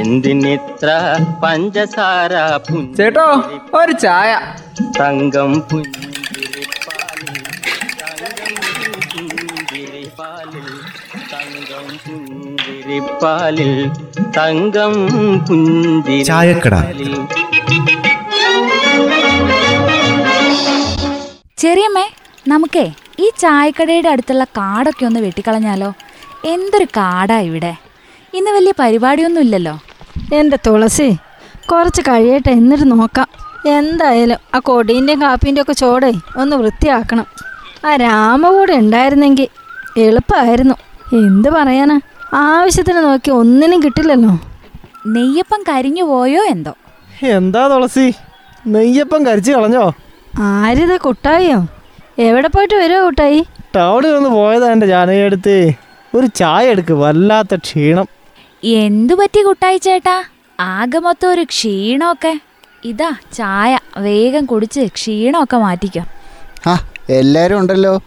എന്തിനിത്ര പഞ്ചസാര ചേട്ടോ ഒരു ചായ. തങ്കം പുഞ്ചിരിപ്പാലിൽ തങ്കം പുഞ്ചിരിപ്പാലിൽ തങ്കം പുഞ്ചിരിപ്പാലിൽ ചായക്കട. ചെറിയമ്മേ നമുക്കേ ഈ ചായക്കടയുടെ അടുത്തുള്ള കാടൊക്കെ ഒന്ന് വെട്ടിക്കളഞ്ഞാലോ? എന്തൊരു കാടാ ഇവിടെ. ഇന്ന് വലിയ പരിപാടിയൊന്നും ഇല്ലല്ലോ എന്റെ തുളസി കുറച്ച് കഴിയട്ടെ എന്നിട്ട് നോക്കാം. എന്തായാലും ആ കൊടീന്റെയും കാപ്പീന്റെ ഒക്കെ ചോടേ ഒന്ന് വൃത്തിയാക്കണം. ആ രാമ കൂടെ ഉണ്ടായിരുന്നെങ്കിൽ എളുപ്പമായിരുന്നു. എന്ത് പറയാനാ? ആവശ്യത്തിന് നോക്കി ഒന്നിനും കിട്ടില്ലല്ലോ. നെയ്യപ്പം കരിഞ്ഞു പോയോ എന്തോ? എന്താ തുളസി? നെയ്യപ്പം കരിച്ചു കളഞ്ഞോ? ആരിത് കുട്ടായിയോ? എവിടെ പോയിട്ട് വരുമോ കുട്ടായി? ടൗണിൽ ഒന്ന് പോയതാ എന്റെ ജാനകിയെടുത്ത് ഒരു ചായ എടുക്ക് വല്ലാത്ത ക്ഷീണം. എന്തു പറ്റി കുട്ടായി ചേട്ടാ? ആകെ മൊത്തം ഒരു ക്ഷീണമൊക്കെ. ഇതാ ചായ. വേഗം കുടിച്ച് ക്ഷീണമൊക്കെ മാറ്റിക്കോ. ആ എല്ലാരും ഉണ്ടല്ലോ.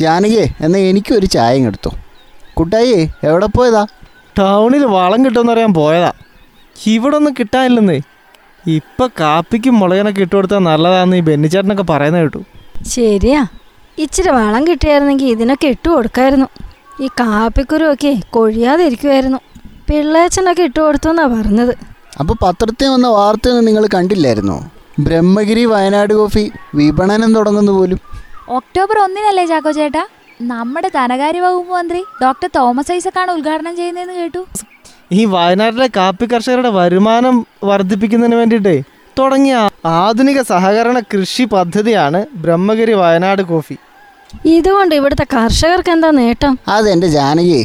ജാനകിയെ എന്നാൽ എനിക്കൊരു ചായ എടുത്തു. കുട്ടായി എവിടെ പോയതാ? ടൗണിൽ വളം കിട്ടുമെന്നറിയാൻ പോയതാ. ഇവിടെ ഒന്നും കിട്ടാനില്ലെന്നേ. ഇപ്പൊ കാപ്പിക്കും മുളകിനൊക്കെ ഇട്ട് കൊടുത്താൽ നല്ലതാന്ന് ഈ ബെന്നിച്ചേട്ടനൊക്കെ പറയുന്നത് കേട്ടു. ശരിയാ. ഇച്ചിരി വളം കിട്ടിയായിരുന്നെങ്കിൽ ഇതിനൊക്കെ ഇട്ടു കൊടുക്കായിരുന്നു. ഈ കാപ്പിക്കുരുവൊക്കെ കൊഴിയാതെ ഇരിക്കുമായിരുന്നു പിള്ളേച്ചനൊക്കെ ഇട്ട് കൊടുത്തു എന്നാ പറഞ്ഞത്. അപ്പോൾ പത്രത്തിൽ വന്ന വാർത്തയൊന്നും നിങ്ങൾ കണ്ടില്ലായിരുന്നോ? ബ്രഹ്മഗിരി വയനാട് കോഫി വിപണനം തുടങ്ങുന്നു പോലും. ഒക്ടോബർ ഒന്നിനല്ലേ ചാക്കോ ചേട്ടാ? നമ്മുടെ ധനകാര്യ വകുപ്പ് മന്ത്രി ഡോക്ടർ തോമസ് ഐസക്കാണ് ഉദ്ഘാടനം ചെയ്യുന്നതെന്ന് കേട്ടു. ഈ വയനാട്ടിലെ കാപ്പി കർഷകരുടെ വരുമാനം വർദ്ധിപ്പിക്കുന്നതിന് വേണ്ടിയിട്ടേ തുടങ്ങിയ ആധുനിക സഹകരണ കൃഷി പദ്ധതിയാണ് ബ്രഹ്മഗിരി വയനാട് കോഫി. ഇതുകൊണ്ട് ഇവിടുത്തെ കർഷകർക്ക് എന്താ നേട്ടം? അതെന്റെ ജാനകിയെ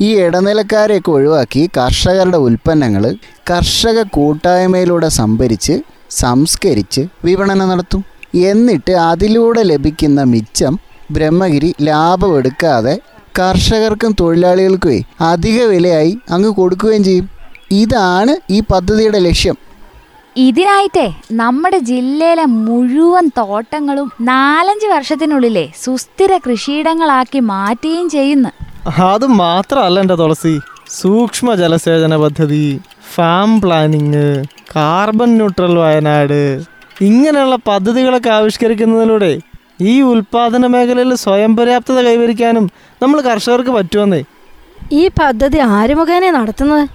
ഈ ഇടനിലക്കാരെയൊക്കെ ഒഴിവാക്കി കർഷകരുടെ ഉൽപ്പന്നങ്ങൾ കർഷക കൂട്ടായ്മയിലൂടെ സംഭരിച്ച് സംസ്കരിച്ച് വിപണനം നടത്തും. എന്നിട്ട് അതിലൂടെ ലഭിക്കുന്ന മിച്ചം ബ്രഹ്മഗിരി ലാഭമെടുക്കാതെ കർഷകർക്കും തൊഴിലാളികൾക്കുമേ അധിക വിലയായി അങ്ങ് കൊടുക്കുകയും ചെയ്യും. ഇതാണ് ഈ പദ്ധതിയുടെ ലക്ഷ്യം. ഇതിനായിട്ടേ നമ്മുടെ ജില്ലയിലെ മുഴുവൻ തോട്ടങ്ങളും നാലഞ്ച് വർഷത്തിനുള്ളിലെ സുസ്ഥിര കൃഷിയിടങ്ങളാക്കി മാറ്റുകയും ചെയ്യുന്നു. അത് മാത്രമല്ല എന്റെ തുളസി. സൂക്ഷ്മ ജലസേചന പദ്ധതി farm planning carbon neutral Wayanad ഇങ്ങനെയുള്ള പദ്ധതികളൊക്കെ ആവിഷ്കരിക്കുന്നതിലൂടെ ഈ ഉൽപാദന മേഖലയിൽ സ്വയം പര്യാപ്തത കൈവരിക്കാനും നമ്മൾ കർഷകർക്ക് പറ്റുമെന്നേ. ഈ പദ്ധതി ആര് മുഖേന നടത്തുന്നത്?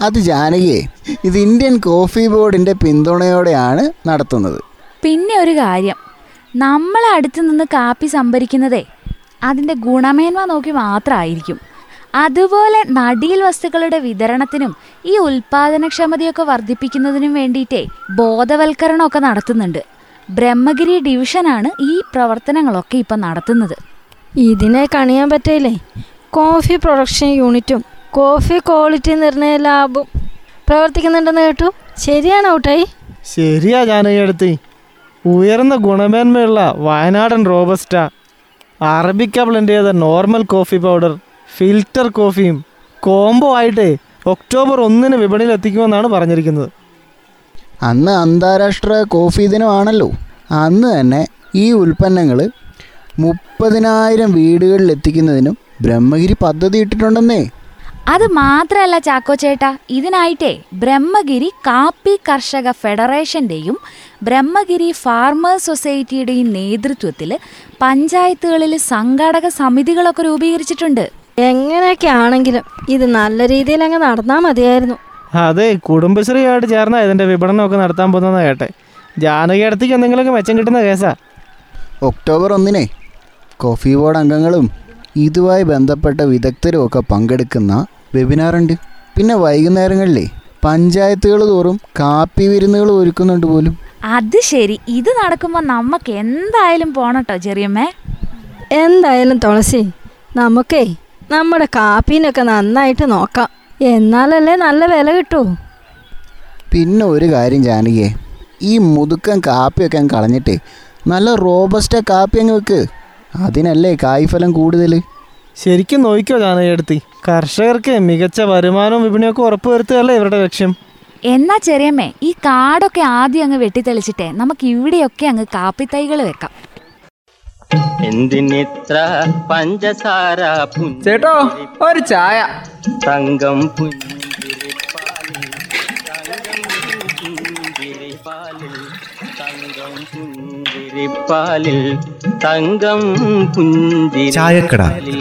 അത് ജാനകിയെ ഇത് ഇന്ത്യൻ കോഫി ബോർഡിന്റെ പിന്തുണയോടെയാണ് നടത്തുന്നത്. പിന്നെ ഒരു കാര്യം നമ്മൾ അടുത്ത് നിന്ന് കാപ്പി സംഭരിക്കുന്നതേ അതിന്റെ ഗുണമേന്മ നോക്കി മാത്രമായിരിക്കും അതുപോലെ നടീൽ വസ്തുക്കളുടെ വിതരണത്തിനും ഈ ഉൽപാദനക്ഷമതയൊക്കെ വർദ്ധിപ്പിക്കുന്നതിനും വേണ്ടിയിട്ടേ ബോധവൽക്കരണമൊക്കെ നടത്തുന്നുണ്ട്. ബ്രഹ്മഗിരി ഡിവിഷനാണ് ഈ പ്രവർത്തനങ്ങളൊക്കെ ഇപ്പം നടത്തുന്നത്. ഇതിനെ കണിയാൻ പറ്റില്ലേ കോഫി പ്രൊഡക്ഷൻ യൂണിറ്റും കോഫി ക്വാളിറ്റി നിർണയ ലാബും പ്രവർത്തിക്കുന്നുണ്ടെന്ന് കേട്ടു. ശരിയാണ് ഊട്ടായി? ശരിയാ ജാനകിയടുത്ത്. ഉയർന്ന ഗുണമേന്മയുള്ള വയനാടൻ റോബസ്റ്റ. അറബിക്ക ബ്ലെൻഡ് ചെയ്ത? നോർമൽ കോഫി പൗഡർ ഫിൽറ്റർ കോഫിയും കോംബോ ആയിട്ട് ഒക്ടോബർ ഒന്നിന് വിപണിയിൽ എത്തിക്കുമെന്നാണ് പറഞ്ഞിരിക്കുന്നത്. അന്ന് അന്താരാഷ്ട്ര കോഫി ദിനമാണല്ലോ. അന്ന് തന്നെ ഈ ഉൽപ്പന്നങ്ങൾ മുപ്പതിനായിരം വീടുകളിൽ എത്തിക്കുന്നതിനും ബ്രഹ്മഗിരി പദ്ധതി ഇട്ടിട്ടുണ്ടെന്നേ അത് മാത്രമല്ല ചാക്കോ ചേട്ടാ ഇതിനായിട്ടേ ബ്രഹ്മഗിരി കാപ്പി കർഷക ഫെഡറേഷന്റെയും ബ്രഹ്മഗിരി ഫാർമേഴ്സ് സൊസൈറ്റിയുടെയും നേതൃത്വത്തിൽ പഞ്ചായത്തുകളിൽ സംഘാടക സമിതികളൊക്കെ രൂപീകരിച്ചിട്ടുണ്ട്. എങ്ങനെയൊക്കെ ആണെങ്കിലും ഇത് നല്ല രീതിയിൽ അങ്ങ് നടന്നാൽ മതിയായിരുന്നു. അതെ കുടുംബശ്രീയായിട്ട് ചേർന്നാ ഇതിന്റെ വിപണനമൊക്കെ നടത്താൻ പോകുന്ന കേട്ടെ. ജാനകി അടുത്തേക്ക് എന്തെങ്കിലുമൊക്കെ മെച്ചം കിട്ടുന്ന കേസാ. ഒക്ടോബർ ഒന്നിനെ കോഫി ബോർഡ് അംഗങ്ങളും ഇതുമായി ബന്ധപ്പെട്ട വിദഗ്ധരും ഒക്കെ പങ്കെടുക്കുന്ന വെബിനാറുണ്ട് പിന്നെ വൈകുന്നേരങ്ങളിലേ പഞ്ചായത്തുകൾ തോറും കാപ്പി വിരുന്നുകൾ ഒരുക്കുന്നുണ്ട് പോലും. അത് ശരി. ഇത് നടക്കുമ്പോൾ നമുക്ക് എന്തായാലും പോണട്ടോ ചെറിയമ്മേ. എന്തായാലും തുളസി നമുക്കേ നമ്മുടെ കാപ്പീനൊക്കെ നന്നായിട്ട് നോക്കാം. എന്നാലല്ലേ നല്ല വില കിട്ടൂ. പിന്നെ ഒരു കാര്യം ജാനകിയെ ഈ മുതുക്കൻ കാപ്പിയൊക്കെ അങ്ങ് കളഞ്ഞിട്ട് നല്ല റോബസ്റ്റ കാപ്പി അങ്ങ് വെക്ക്. അതിനല്ലേ കായ്ഫലം കൂടുതൽ ശരിക്കും നോക്കിയോ ജാനകി അടുത്ത് കർഷകർക്ക് മികച്ച വരുമാനവും വിപണിയൊക്കെ ഉറപ്പുവരുത്തുകയല്ലേ ഇവരുടെ ലക്ഷ്യം? എന്നാ ചെറിയമ്മേ ഈ കാടൊക്കെ ആദ്യം അങ്ങ് വെട്ടിത്തെളിച്ചിട്ടേ. നമുക്ക് ഇവിടെയൊക്കെ അങ്ങ് കാപ്പിത്തൈകൾ വെക്കാം. എന്തിനിത്ര പഞ്ചസാര ചേട്ടോ ഒരു ചായ. തങ്കം പുഞ്ചിരിപ്പാലിൽ പാലിൽ തങ്കം പുഞ്ചിരിപ്പാലിൽ തങ്കം പുഞ്ചിരിപ്പാലിൽ. ചായക്കട. പാലിൽ